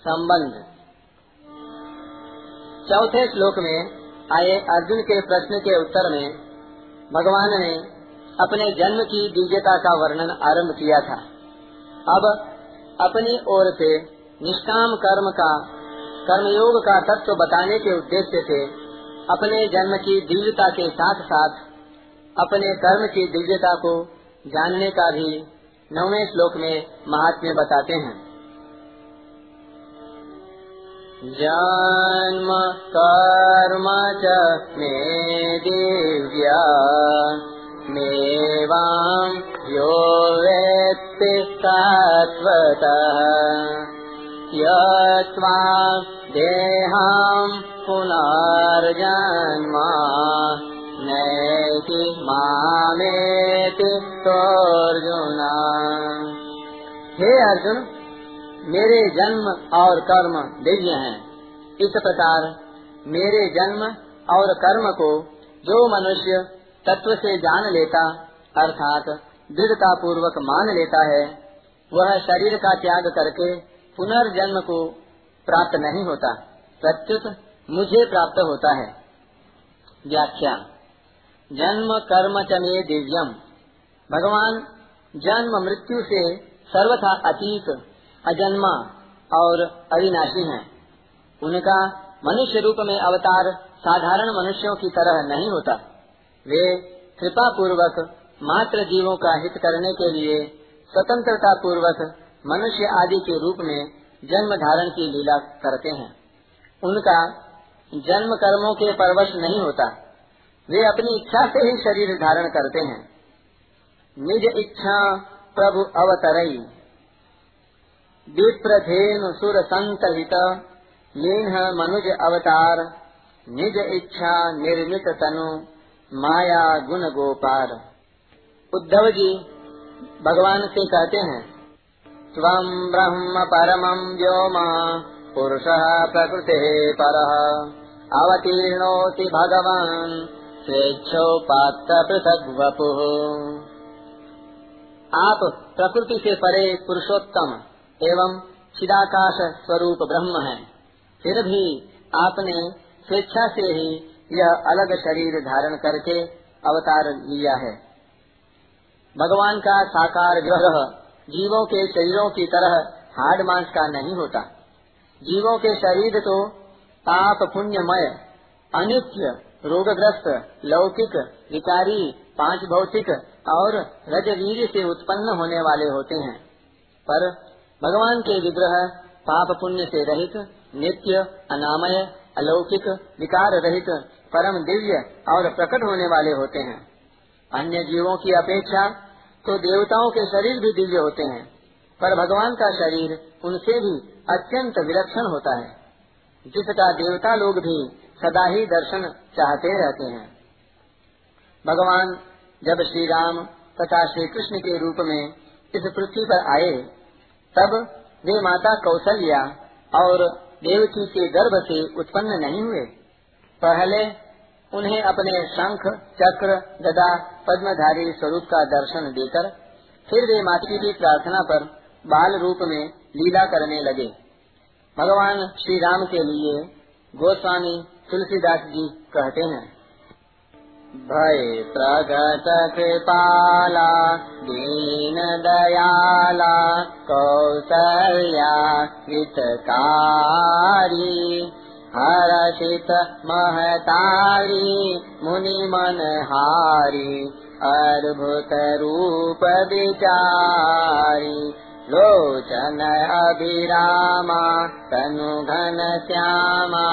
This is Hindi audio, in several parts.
संबंध। चौथे श्लोक में आए अर्जुन के प्रश्न के उत्तर में भगवान ने अपने जन्म की दिव्यता का वर्णन आरंभ किया था। अब अपनी ओर से निष्काम कर्म का, कर्मयोग का तत्व बताने के उद्देश्य से अपने जन्म की दिव्यता के साथ साथ अपने कर्म की दिव्यता को जानने का भी नौवे श्लोक में महात्म्य बताते हैं। जन्म कर्म च मे दिव्या। मेवां यो वेत्ति तत्त्वतः। यत्त्वा देहां पुनर्जन्म। नैति मामेति तोऽर्जुन। हे अर्जुन मेरे जन्म और कर्म दिव्य हैं। इस प्रकार मेरे जन्म और कर्म को जो मनुष्य तत्व से जान लेता, अर्थात दृढ़ता पूर्वक मान लेता है, वह शरीर का त्याग करके पुनर्जन्म को प्राप्त नहीं होता, प्रत्युत मुझे प्राप्त होता है। व्याख्या। जन्म कर्म चमे दिव्यम। भगवान जन्म मृत्यु से सर्वथा अतीत अजन्मा और अविनाशी हैं। उनका मनुष्य रूप में अवतार साधारण मनुष्यों की तरह नहीं होता। वे कृपा पूर्वक मात्र जीवों का हित करने के लिए स्वतंत्रता पूर्वक मनुष्य आदि के रूप में जन्म धारण की लीला करते हैं। उनका जन्म कर्मों के परवश नहीं होता। वे अपनी इच्छा से ही शरीर धारण करते हैं। निज इच्छा प्रभु अवतरई। विप्रधेनु सुर संतहित लीन मनुज अवतार, निज इच्छा निर्मित तनु, माया गुण गोपार उद्धव जी भगवान से कहते हैं स्वम ब्रह्म परमं व्योम, पुरुष प्रकृति पर। अवतीर्णोति भगवान स्वेच्छोपात पृथक वपु। आप प्रकृति से परे पुरुषोत्तम एवं चिदाकाश स्वरूप ब्रह्म है। फिर भी आपने स्वेच्छा से ही यह अलग शरीर धारण करके अवतार लिया है। भगवान का साकार ग्रह जीवों के शरीरों की तरह हार्ड मांस का नहीं होता। जीवों के शरीर तो पाप पुण्यमय, अनित्य, रोगग्रस्त, लौकिक, विकारी पाँच भौतिक और रजवीर से उत्पन्न होने वाले होते हैं। पर भगवान के विग्रह पाप पुण्य से रहित, नित्य, अनामय, अलौकिक, विकार रहित, परम दिव्य और प्रकट होने वाले होते हैं। अन्य जीवों की अपेक्षा तो देवताओं के शरीर भी दिव्य होते हैं, पर भगवान का शरीर उनसे भी अत्यंत विलक्षण होता है। जिसका देवता लोग भी सदा ही दर्शन चाहते रहते हैं। भगवान जब श्री राम तथा श्री कृष्ण के रूप में इस पृथ्वी पर आए तब वे माता कौशल्या और देवकी के गर्भ से उत्पन्न नहीं हुए। पहले उन्हें अपने शंख, चक्र, गदा, पद्मधारी स्वरूप का दर्शन देकर फिर वे माता की प्रार्थना पर बाल रूप में लीला करने लगे। भगवान श्री राम के लिए गोस्वामी तुलसीदास जी कहते हैं भय प्रगत कृपाला दीन दयाला हर्षित महतारी मुनि मनहारी अद्भुत रूप विचारी लोचन अभिरामा तनु घन श्यामा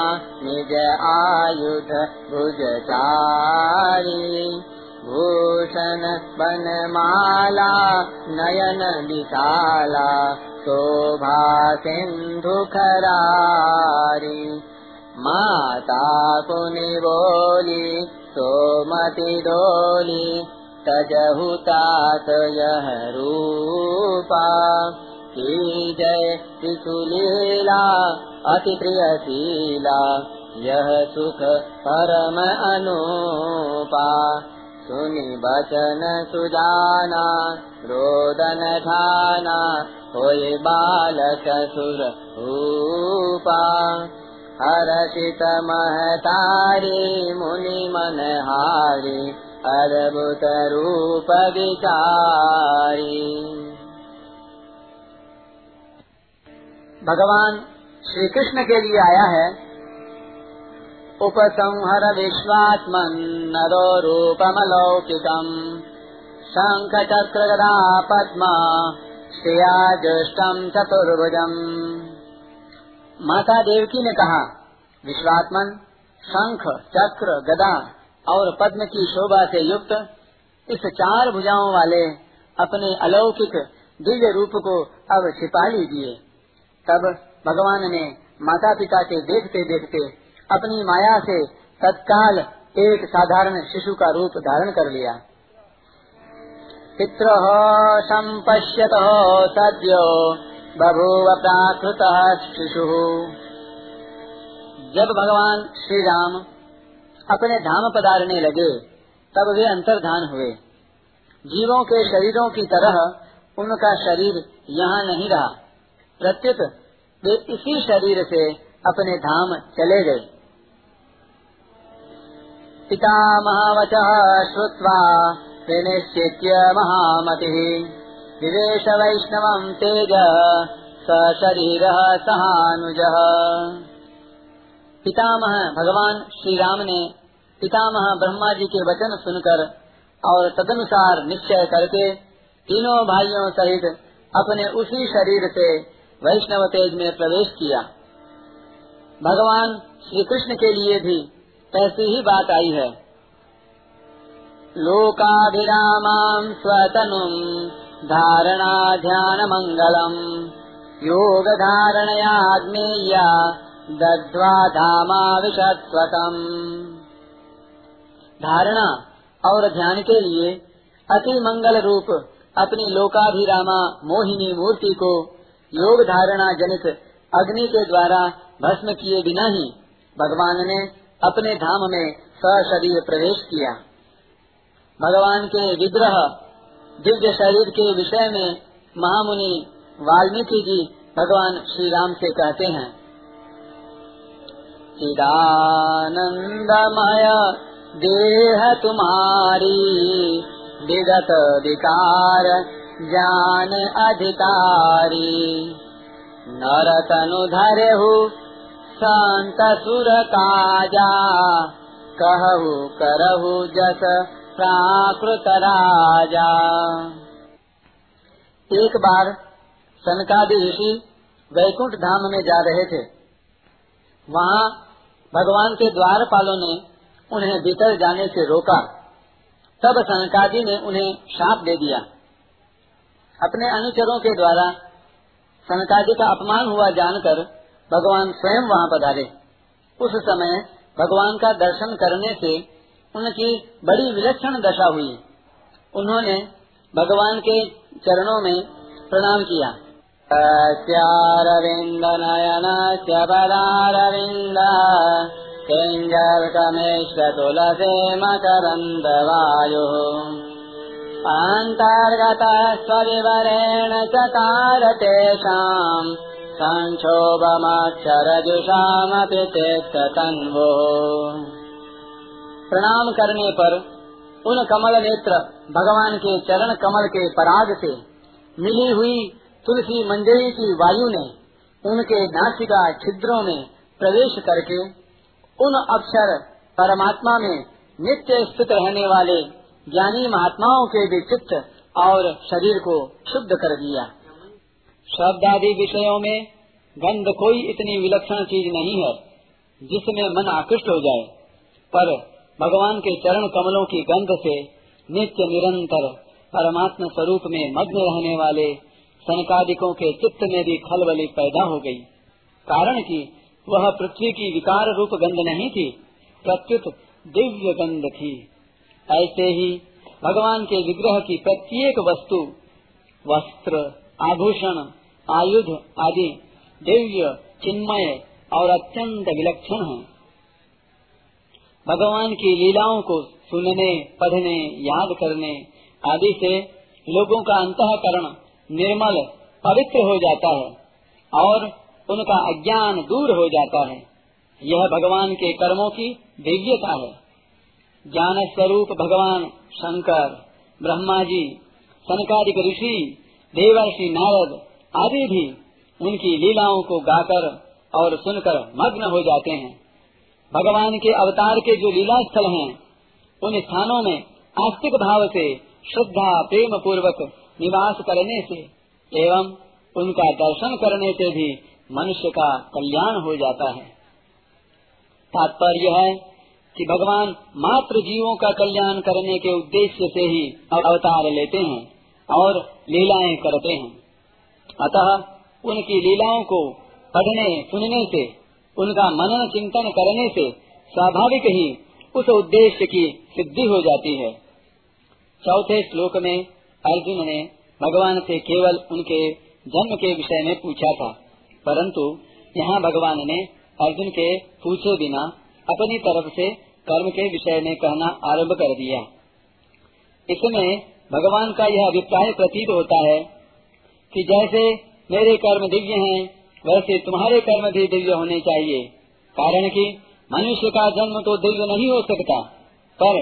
निज आयुध भुजचारी। भूषण बनमाला नयन विशाला शोभा सिन्धु खरारी। माता पुनि बोली सोमति डोली सज यः रूपा जय शिशुलीला अतिप्रियशीला यः सुख परम अनुपा। सुनि धाना होय बालक सुर रूपा। हरषित महतारी मुनि मनहारी अद्भुत रूप विचारी भगवान श्री कृष्ण के लिए आया है। उपसंहर विश्वात्मन नरो चक्र गदा पद्मा श्रिया ज्येष्ठम चतुर्भुजम। माता देवकी ने कहा, विश्वात्मन, शंख, चक्र, गदा और पद्म की शोभा से युक्त इस चार भुजाओं वाले अपने अलौकिक दिव्य रूप को अब छिपा लीजिए तब भगवान ने माता पिता के देखते देखते अपनी माया से तत्काल एक साधारण शिशु का रूप धारण कर लिया। पितृ संपश्यत सद्यो बभूव प्राकृत शिशु। जब भगवान श्री राम अपने धाम पधारने लगे, तब वे अंतर्धान हुए। जीवों के शरीरों की तरह उनका शरीर यहाँ नहीं रहा। प्रत्युत वे इसी शरीर से अपने धाम चले गए। पितामहवचः श्रुत्वा विनिश्चित्य महामतिः। विवेश वैष्णवम् तेज स शरीरः सहानुजः। पितामह भगवान श्री राम ने पितामह ब्रह्मा जी के वचन सुनकर और तदनुसार निश्चय करके तीनों भाइयों सहित अपने उसी शरीर से वैष्णव तेज में प्रवेश किया। भगवान श्री कृष्ण के लिए भी ऐसी ही बात आई है। लोकाभिरामां स्वतनुम् धारणा ध्यान मंगलम योग धारणयाग्नेया दद्वा धामा विषत्वतम धारणा और ध्यान के लिए अति मंगल रूप अपनी लोकाभिरामा मोहिनी मूर्ति को योग धारणा जनित अग्नि के द्वारा भस्म किए बिना ही भगवान ने अपने धाम में सशरीर प्रवेश किया। भगवान के विग्रह दिव्य शरीर के विषय में महामुनि वाल्मीकि जी भगवान श्री राम से कहते हैं। चिदानंदमय देह तुम्हारी, विगत विकार, ज्ञान अधिकारी। नरतनु धरे संत सुर काजा कहु करहु जस प्राकृत राजा। एक बार सनकादि ऋषि वैकुंठ धाम में जा रहे थे। वहाँ भगवान के द्वारपालों ने उन्हें भीतर जाने से रोका। तब सनकादि ने उन्हें शाप दे दिया। अपने अनुचरों के द्वारा सनकादि का अपमान हुआ जानकर भगवान स्वयं वहाँ पधारे। उस समय भगवान का दर्शन करने से उनकी बड़ी विलक्षण दशा हुई। उन्होंने भगवान के चरणों में प्रणाम किया। रविंद नयन पदारविंद किंजर्कमेश्व तुलसे मकरंद वायु अंतर्गत स्वरिवरेण चकार तेषाम् संक्षोभमाक्षरजुषामपि तन्वो प्रणाम करने पर उन कमल नेत्र भगवान के चरण कमल के पराग से मिली हुई तुलसी मंजरी की वायु ने उनके नासिका छिद्रों में प्रवेश करके उन अक्षर परमात्मा में नित्य स्थित रहने वाले ज्ञानी महात्माओं के भी चित्त और शरीर को शुद्ध कर दिया। शब्द आदि विषयों में गंध कोई इतनी विलक्षण चीज़ नहीं है, जिसमें मन आकृष्ट हो जाए, पर भगवान के चरण कमलों की गंध से नित्य निरंतर परमात्मा स्वरूप में मग्न रहने वाले सनकादिकों के चित्त में भी खलबली पैदा हो गई। कारण कि वह पृथ्वी की विकार रूप गंध नहीं थी, प्रत्युत दिव्य गंध थी। ऐसे ही भगवान के विग्रह की प्रत्येक वस्तु, वस्त्र, आभूषण, आयुध आदि दिव्य, चिन्मय और अत्यंत विलक्षण है। भगवान की लीलाओं को सुनने, पढ़ने, याद करने आदि से लोगों का अंतकरण निर्मल पवित्र हो जाता है और उनका अज्ञान दूर हो जाता है। यह भगवान के कर्मों की दिव्यता है। ज्ञान स्वरूप भगवान शंकर ब्रह्मा जी सनकादिक ऋषि, देवर्षि नारद आदि भी उनकी लीलाओं को गाकर और सुनकर मग्न हो जाते हैं। भगवान के अवतार के जो लीला स्थल हैं, उन स्थानों में आस्तिक भाव से श्रद्धा, प्रेम पूर्वक निवास करने से एवं उनका दर्शन करने से भी मनुष्य का कल्याण हो जाता है। तात्पर्य है कि भगवान मात्र जीवों का कल्याण करने के उद्देश्य से ही अवतार लेते हैं और लीलाएँ करते हैं। अतः उनकी लीलाओं को पढ़ने, सुनने से, उनका मनन चिंतन करने से स्वाभाविक ही उस उद्देश्य की सिद्धि हो जाती है। चौथे श्लोक में अर्जुन ने भगवान से केवल उनके जन्म के विषय में पूछा था। परंतु यहाँ भगवान ने अर्जुन के पूछे बिना अपनी तरफ़ से कर्म के विषय में कहना आरंभ कर दिया। इसमें भगवान का यह अभिप्राय प्रतीत होता है कि जैसे मेरे कर्म दिव्य हैं, वैसे तुम्हारे कर्म भी दिव्य होने चाहिए। कारण कि मनुष्य का जन्म तो दिव्य नहीं हो सकता, पर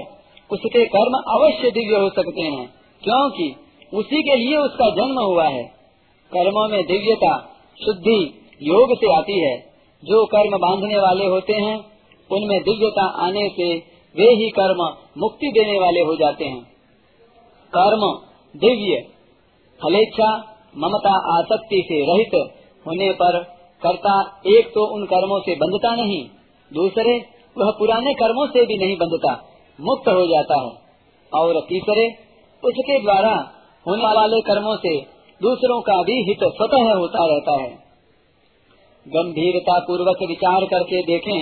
उसके कर्म अवश्य दिव्य हो सकते हैं। क्योंकि उसी के लिए उसका जन्म हुआ है। कर्मों में दिव्यता, शुद्धि, योग से आती है। जो कर्म बांधने वाले होते हैं, उनमें दिव्यता आने से वे ही कर्म मुक्ति देने वाले हो जाते हैं। कर्म, दिव्य, फलेच्छा, ममता, आसक्ति से रहित होने पर कर्ता एक तो उन कर्मों से बंधता नहीं, दूसरे, वह पुराने कर्मों से भी नहीं बंधता, मुक्त हो जाता है। और तीसरे उसके द्वारा होने वाले कर्मों से दूसरों का भी हित स्वतः होता रहता है। गंभीरता पूर्वक विचार करके देखें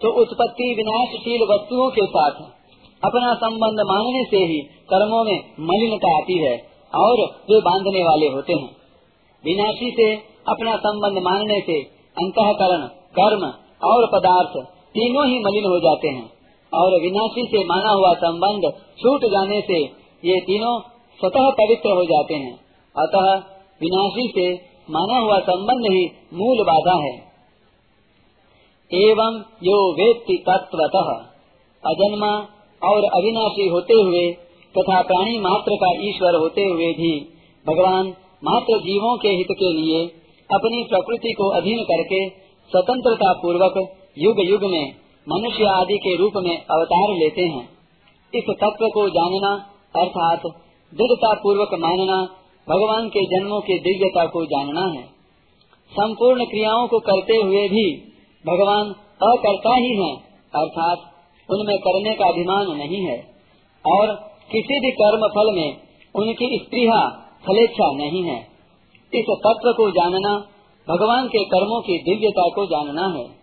तो उत्पत्ति विनाशशील वस्तुओं के साथ अपना संबंध मानने से ही कर्मों में मलिनता आती है और वे बांधने वाले होते हैं। विनाशी से अपना संबंध मानने से अंतकरण, कर्म और पदार्थ तीनों ही मलिन हो जाते हैं। और विनाशी से माना हुआ संबंध छूट जाने से ये तीनों स्वतः पवित्र हो जाते हैं। अतः विनाशी से माना हुआ संबंध ही मूल बाधा है। एवं यो वेत्ति तत्वतः अजन्मा और अविनाशी होते हुए तथा प्राणी मात्र का ईश्वर होते हुए भी भगवान मात्र जीवों के हित के लिए अपनी प्रकृति को अधीन करके स्वतंत्रता पूर्वक युग युग में मनुष्य आदि के रूप में अवतार लेते हैं। इस तत्व को जानना अर्थात दृढ़ता पूर्वक मानना भगवान के जन्मों की दिव्यता को जानना है। संपूर्ण क्रियाओं को करते हुए भी भगवान अकर्ता ही हैं, अर्थात उनमें करने का अभिमान नहीं है। और किसी भी कर्म फल में उनकी स्त्रीहा फलेच्छा नहीं है। इस तत्व को जानना भगवान के कर्मों की दिव्यता को जानना है।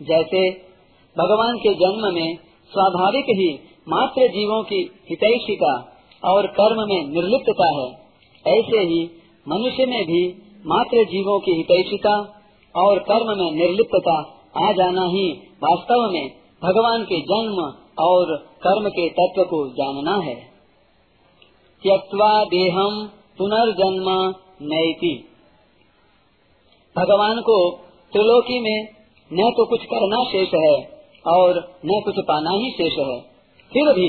जैसे भगवान के जन्म में स्वाभाविक ही मात्र जीवों की हितैषिता और कर्म में निर्लिप्तता है, ऐसे ही मनुष्य में भी मात्र जीवों की हितैषिता और कर्म में निर्लिप्तता आ जाना ही वास्तव में भगवान के जन्म और कर्म के तत्व को जानना है। त्यक्वा देहम पुनर्जन्म नैति। भगवान को त्रिलोकी में न तो कुछ करना शेष है और न कुछ पाना ही शेष है। फिर भी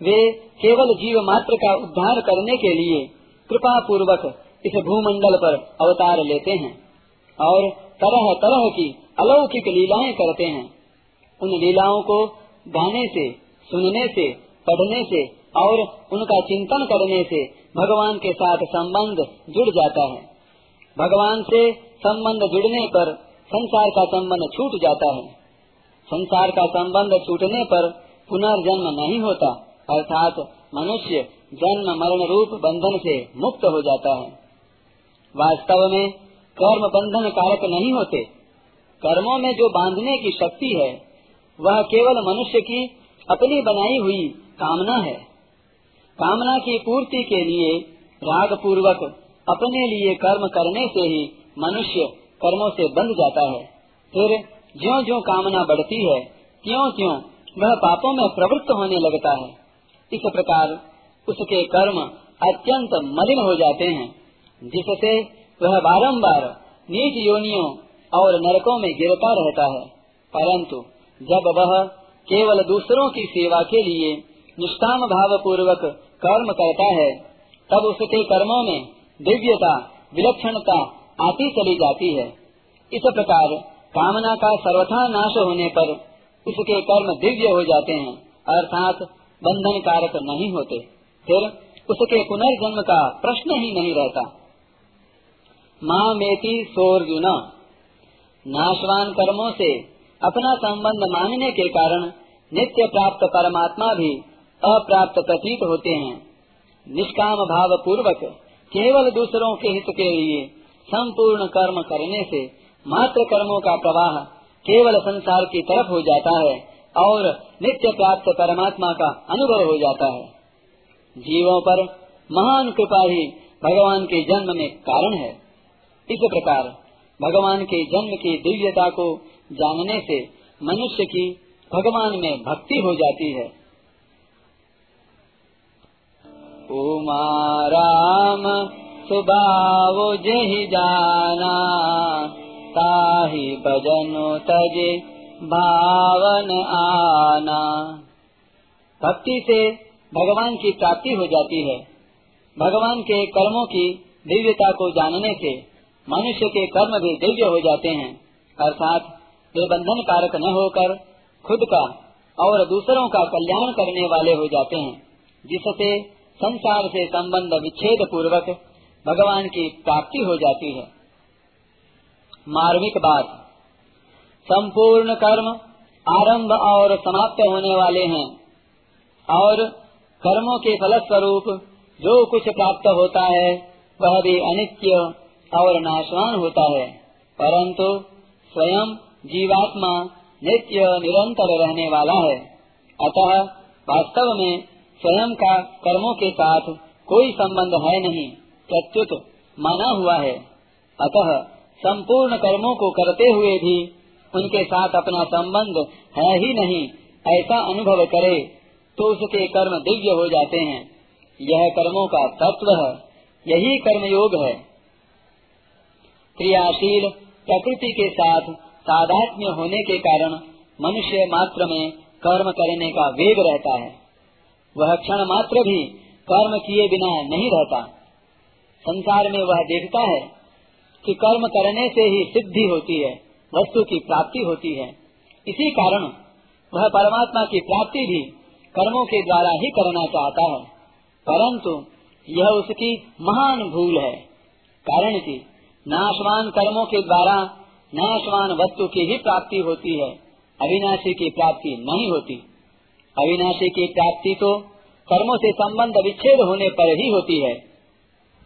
वे केवल जीव मात्र का उद्धार करने के लिए कृपा पूर्वक इस भूमंडल पर अवतार लेते हैं और तरह तरह की अलौकिक लीलाएँ करते हैं। उन लीलाओं को गाने से, सुनने से, पढ़ने से और उनका चिंतन करने से भगवान के साथ संबंध जुड़ जाता है। भगवान से संबंध जुड़ने पर संसार का संबंध छूट जाता है। संसार का संबंध छूटने पर पुनर्जन्म नहीं होता, अर्थात मनुष्य जन्म मरण रूप बंधन से मुक्त हो जाता है। वास्तव में कर्म बंधन कारक नहीं होते। कर्मों में जो बांधने की शक्ति है, वह केवल मनुष्य की अपनी बनाई हुई कामना है। कामना की पूर्ति के लिए राग पूर्वक अपने लिए कर्म करने से ही मनुष्य कर्मों से बंध जाता है। फिर ज्यो ज्यो कामना बढ़ती है क्यों क्यों वह पापों में प्रवृत्त होने लगता है। इस प्रकार उसके कर्म अत्यंत मलिन हो जाते हैं, जिससे वह बारंबार नीच योनियों और नरकों में गिरता रहता है। परंतु जब वह केवल दूसरों की सेवा के लिए निष्काम भाव पूर्वक कर्म करता है, तब उसके कर्मों में दिव्यता, विलक्षणता आती चली जाती है। इस प्रकार कामना का सर्वथा नाश होने पर उसके कर्म दिव्य हो जाते हैं, अर्थात बंधन कारक नहीं होते। फिर उसके पुनर्जन्म का प्रश्न ही नहीं रहता। माँ मेती सोर्जुन नाशवान कर्मों से अपना संबंध मानने के कारण नित्य प्राप्त परमात्मा भी अप्राप्त प्रतीत होते हैं। निष्काम भाव पूर्वक केवल दूसरों के हित के लिए संपूर्ण कर्म करने से मात्र कर्मों का प्रवाह केवल संसार की तरफ़ हो जाता है और नित्य प्राप्त परमात्मा का अनुभव हो जाता है। जीवों पर महान कृपा ही भगवान के जन्म में कारण है। इस प्रकार भगवान के जन्म की दिव्यता को जानने से मनुष्य की भगवान में भक्ति हो जाती है। उमा राम सुबाव जही जाना, ताही भजनो तजे भावन आना। भक्ति से भगवान की प्राप्ति हो जाती है। भगवान के कर्मों की दिव्यता को जानने से मनुष्य के कर्म भी दिव्य हो जाते हैं। अर्थात वे बंधन कारक न होकर खुद का और दूसरों का कल्याण करने वाले हो जाते हैं, जिससे संसार से संबंध विच्छेद पूर्वक भगवान की प्राप्ति हो जाती है। मार्मिक बात। संपूर्ण कर्म आरंभ और समाप्त होने वाले हैं और कर्मों के फल स्वरूप जो कुछ प्राप्त होता है, वह भी अनित्य और नाशवान होता है। परंतु स्वयं जीवात्मा नित्य निरंतर रहने वाला है। अतः वास्तव में स्वयं का कर्मों के साथ कोई संबंध है नहीं। प्रत्युत माना हुआ है। अतः संपूर्ण कर्मों को करते हुए भी उनके साथ अपना संबंध है ही नहीं, ऐसा अनुभव करे तो उसके कर्म दिव्य हो जाते हैं। यह कर्मों का तत्व है, यही कर्मयोग है। क्रियाशील प्रकृति के साथ साधात्म्य होने के कारण मनुष्य मात्र में कर्म करने का वेग रहता है। वह क्षण मात्र भी कर्म किए बिना नहीं रहता। संसार में वह देखता है कि कर्म करने से ही सिद्धि होती है, वस्तु की प्राप्ति होती है। इसी कारण वह परमात्मा की प्राप्ति भी कर्मों के द्वारा ही करना चाहता है। परंतु यह उसकी महान भूल है। कारण कि, नाशवान कर्मों के द्वारा नाशवान वस्तु की ही प्राप्ति होती है। अविनाशी की प्राप्ति नहीं होती। अविनाशी की प्राप्ति तो कर्मों से संबंध विच्छेद होने पर ही होती है।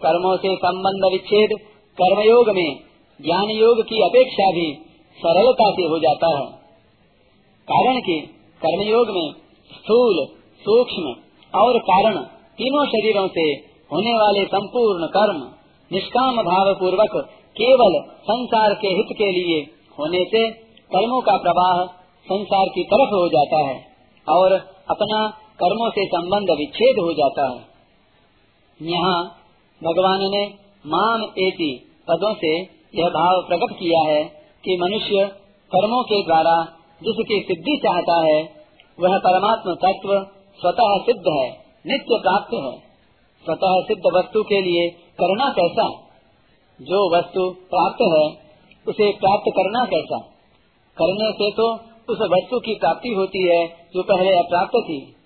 कर्मों से संबंध विच्छेद, कर्मयोग में ज्ञान योग की अपेक्षा भी सरलता से हो जाता है। कारण कि कर्मयोग में स्थूल, सूक्ष्म और कारण तीनों शरीरों से होने वाले संपूर्ण कर्म निष्काम भाव पूर्वक केवल संसार के हित के लिए होने से कर्मों का प्रवाह संसार की तरफ़ हो जाता है और अपना कर्मों से संबंध विच्छेद हो जाता है। यहाँ भगवान ने मान एति पदों से यह भाव प्रकट किया है कि मनुष्य कर्मों के द्वारा जिसकी सिद्धि चाहता है, वह परमात्म तत्व स्वतः सिद्ध है, नित्य प्राप्त है। स्वतः सिद्ध वस्तु के लिए करना कैसा? जो वस्तु प्राप्त है, उसे प्राप्त करना कैसा? करने से तो उस वस्तु की प्राप्ति होती है जो पहले अप्राप्त थी।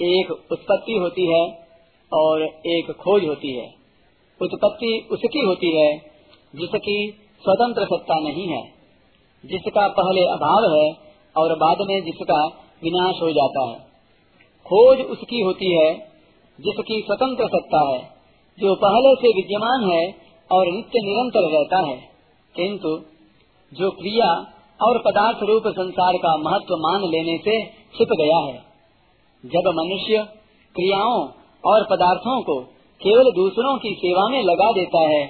एक उत्पत्ति होती है और एक खोज होती है। उत्पत्ति उसकी होती है, जिसकी स्वतंत्र सत्ता नहीं है, जिसका पहले अभाव है और बाद में जिसका विनाश हो जाता है। खोज उसकी होती है, जिसकी स्वतंत्र सत्ता है, जो पहले से विद्यमान है और नित्य निरंतर रहता है। किंतु जो क्रिया और पदार्थ रूप संसार का महत्व मान लेने से छिप गया है। जब मनुष्य क्रियाओं और पदार्थों को केवल दूसरों की सेवा में लगा देता है,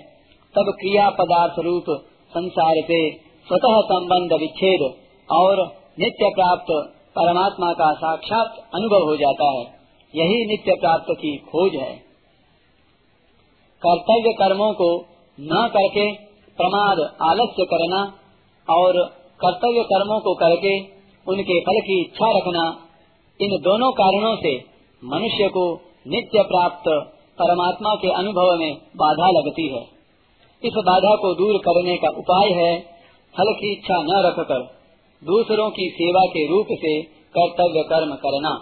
तब क्रिया पदार्थ रूप संसार से स्वतः संबंध विच्छेद और नित्य प्राप्त परमात्मा का साक्षात अनुभव हो जाता है। यही नित्य प्राप्त की खोज है। कर्तव्य कर्मों को न करके प्रमाद आलस्य करना और कर्तव्य कर्मों को करके उनके फल की इच्छा रखना, इन दोनों कारणों से मनुष्य को नित्य प्राप्त परमात्मा के अनुभव में बाधा लगती है। इस बाधा को दूर करने का उपाय है, फल की इच्छा न रखकर दूसरों की सेवा के रूप से कर्तव्य कर्म करना।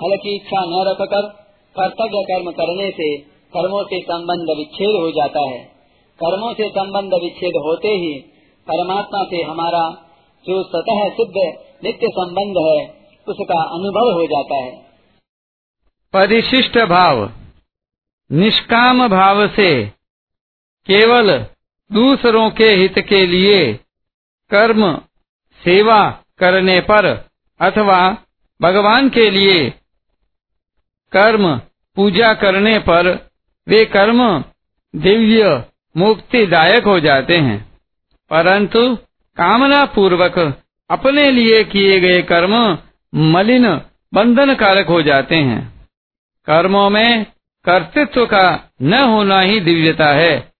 फल की इच्छा न रखकर कर्तव्य कर्म करने से कर्मों से संबंध विच्छेद हो जाता है। कर्मों से संबंध विच्छेद होते ही परमात्मा से हमारा जो सतह सिद्ध नित्य संबंध है, उसका अनुभव हो जाता है। परिशिष्ट भाव, निष्काम भाव से केवल दूसरों के हित के लिए कर्म, सेवा करने पर अथवा भगवान के लिए कर्म, पूजा करने पर वे कर्म दिव्य, मुक्तिदायक हो जाते हैं। परंतु कामना पूर्वक अपने लिए किए गए कर्म मलिन बंधन कारक हो जाते हैं। कर्मों में कर्तृत्व का न होना ही दिव्यता है।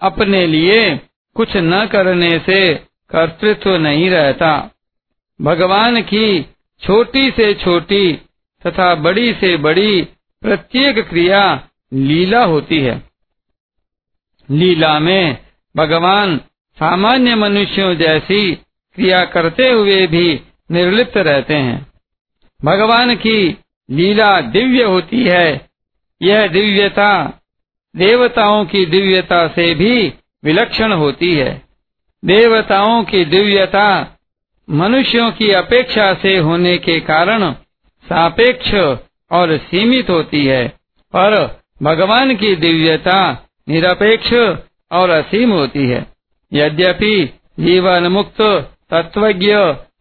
अपने लिए कुछ न करने से कर्तृत्व नहीं रहता। भगवान की छोटी से छोटी तथा बड़ी से बड़ी प्रत्येक क्रिया लीला होती है। लीला में भगवान सामान्य मनुष्यों जैसी क्रिया करते हुए भी निर्लिप्त रहते हैं। भगवान की लीला दिव्य होती है। यह दिव्यता देवताओं की दिव्यता से भी विलक्षण होती है। देवताओं की दिव्यता मनुष्यों की अपेक्षा से होने के कारण सापेक्ष और सीमित होती है, पर भगवान की दिव्यता निरपेक्ष और असीम होती है। यद्यपि जीवन मुक्त तत्वज्ञ,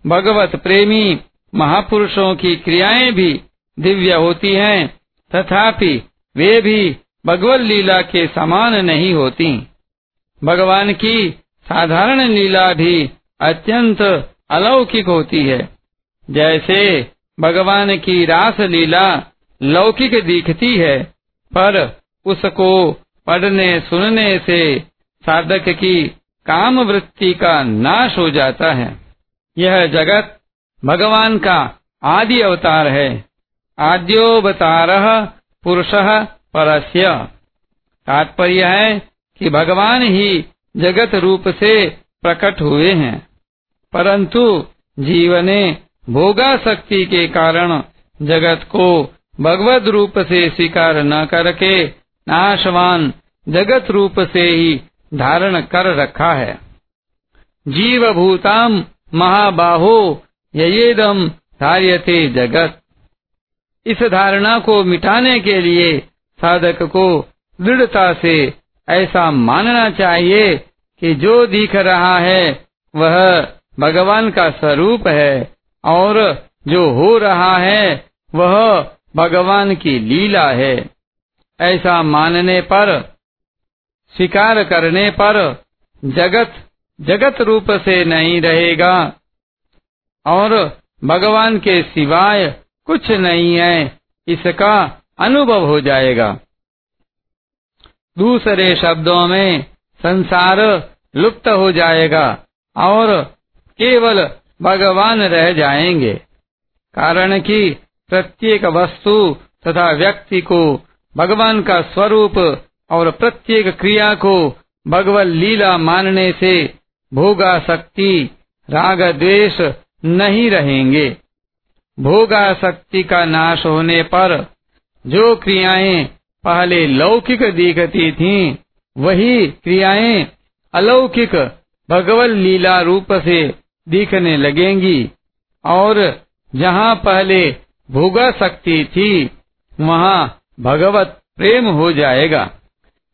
भगवत प्रेमी महापुरुषों की क्रियाएँ भी दिव्य होती हैं, तथापि वे भी भगवत लीला के समान नहीं होती। भगवान की साधारण लीला भी अत्यंत अलौकिक होती है। जैसे भगवान की रास लीला लौकिक दिखती है, पर उसको पढ़ने सुनने से साधक की काम वृत्ति का नाश हो जाता है। यह जगत भगवान का आदि अवतार है। आद्योवतार पुरुष परस्य। तात्पर्य है कि भगवान ही जगत रूप से प्रकट हुए हैं। परंतु जीवने भोगा शक्ति के कारण जगत को भगवत रूप से स्वीकार न करके नाशवान जगत रूप से ही धारण कर रखा है। जीव भूताम महाबाहो येदम धार्यते जगत। इस धारणा को मिटाने के लिए साधक को दृढ़ता से ऐसा मानना चाहिए कि जो दिख रहा है, वह भगवान का स्वरूप है और जो हो रहा है, वह भगवान की लीला है। ऐसा मानने पर, स्वीकार करने पर जगत जगत रूप से नहीं रहेगा और भगवान के सिवाय कुछ नहीं है। इसका अनुभव हो जाएगा। दूसरे शब्दों में संसार लुप्त हो जाएगा और केवल भगवान रह जाएँगे। कारण कि प्रत्येक वस्तु तथा व्यक्ति को भगवान का स्वरूप और प्रत्येक क्रिया को भगवत लीला मानने से भोगा शक्ति राग द्वेष नहीं रहेंगे। भोगा शक्ति का नाश होने पर जो क्रियाएँ पहले लौकिक दिखती थीं, वही क्रियाएँ अलौकिक भगवत लीला रूप से दिखने लगेंगी। और जहाँ पहले भोगा शक्ति थी वहाँ भगवत प्रेम हो जाएगा।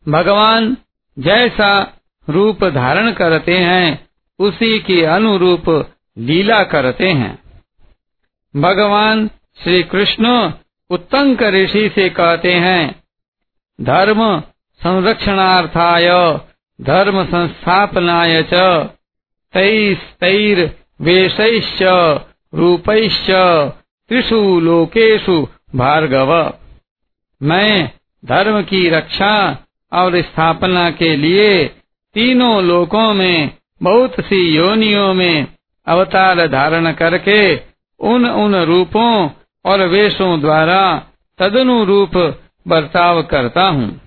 भगवान जैसा रूप धारण करते हैं उसी के अनुरूप लीला करते हैं। भगवान श्री कृष्ण उत्तंक ऋषि से कहते हैं, धर्म संरक्षणार्थाय, धर्म संस्थापनाय च, तैस्तैर वेशैश्च रूपैश्च, त्रिषु लोकेशु भार्गव। मैं धर्म की रक्षा और स्थापना के लिए तीनों लोकों में, बहुत सी योनियों में अवतार धारण करके उन उन रूपों और वेशों द्वारा तदनुरूप बर्ताव करता हूँ।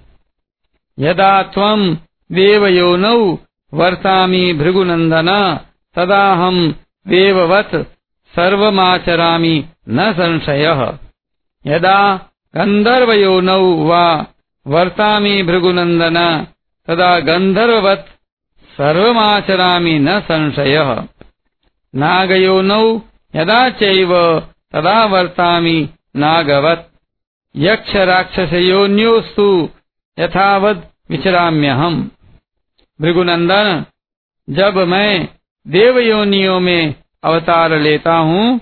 यदा त्वं देवयोनौ वर्तामि भृगुनन्दन, तदा हम देववत् सर्वमाचरामि न संशयः। यदा गन्धर्वयोनौ वा वर्तामि भृगुनन्दन, तदा गन्धर्ववत् सर्वमाचरामि न संशयः। नागयोनौ यदा चैव तदा वर्तामि नागवत्। यक्षराक्षसयोन्योस्तु यथावत् विचराम्यहम्। भृगुनंदन जब मैं देव देवयोनियों में अवतार लेता हूँ,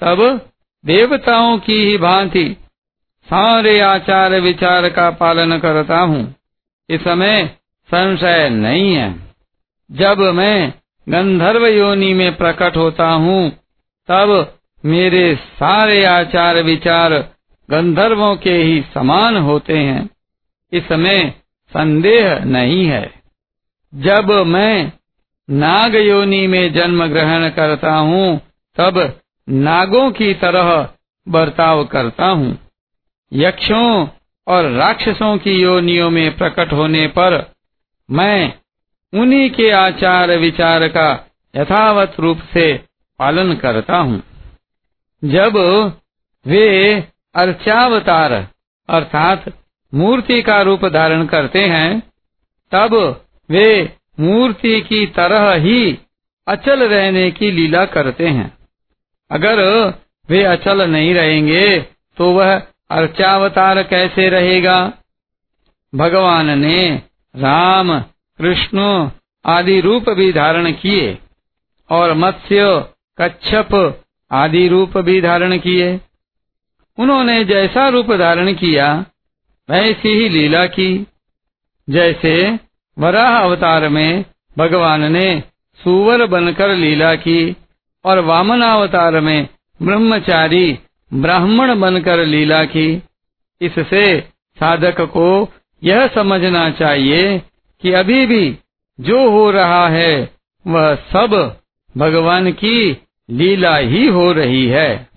तब देवताओं की ही भांति सारे आचार विचार का पालन करता हूँ। इसमें संशय नहीं है। जब मैं गंधर्व योनि में प्रकट होता हूँ तब मेरे सारे आचार विचार गंधर्वों के ही समान होते हैं। इसमें संदेह नहीं है। जब मैं नाग योनि में जन्म ग्रहण करता हूँ, तब नागों की तरह बर्ताव करता हूँ। यक्षों और राक्षसों की योनियों में प्रकट होने पर मैं उन्हीं के आचार विचार का यथावत रूप से पालन करता हूँ। जब वे अर्चावतार, अर्थात मूर्ति का रूप धारण करते हैं, तब वे मूर्ति की तरह ही अचल रहने की लीला करते हैं। अगर वे अचल नहीं रहेंगे तो वह अर्चावतार कैसे रहेगा? भगवान ने राम, कृष्ण आदि रूप भी धारण किए और मत्स्य कच्छप आदि रूप भी धारण किए। उन्होंने जैसा रूप धारण किया, वैसी ही लीला की। जैसे वराह अवतार में भगवान ने सुवर बनकर लीला की और वामनावतार में ब्रह्मचारी ब्राह्मण बनकर लीला की। इससे साधक को यह समझना चाहिए कि अभी भी जो हो रहा है, वह सब भगवान की लीला ही हो रही है।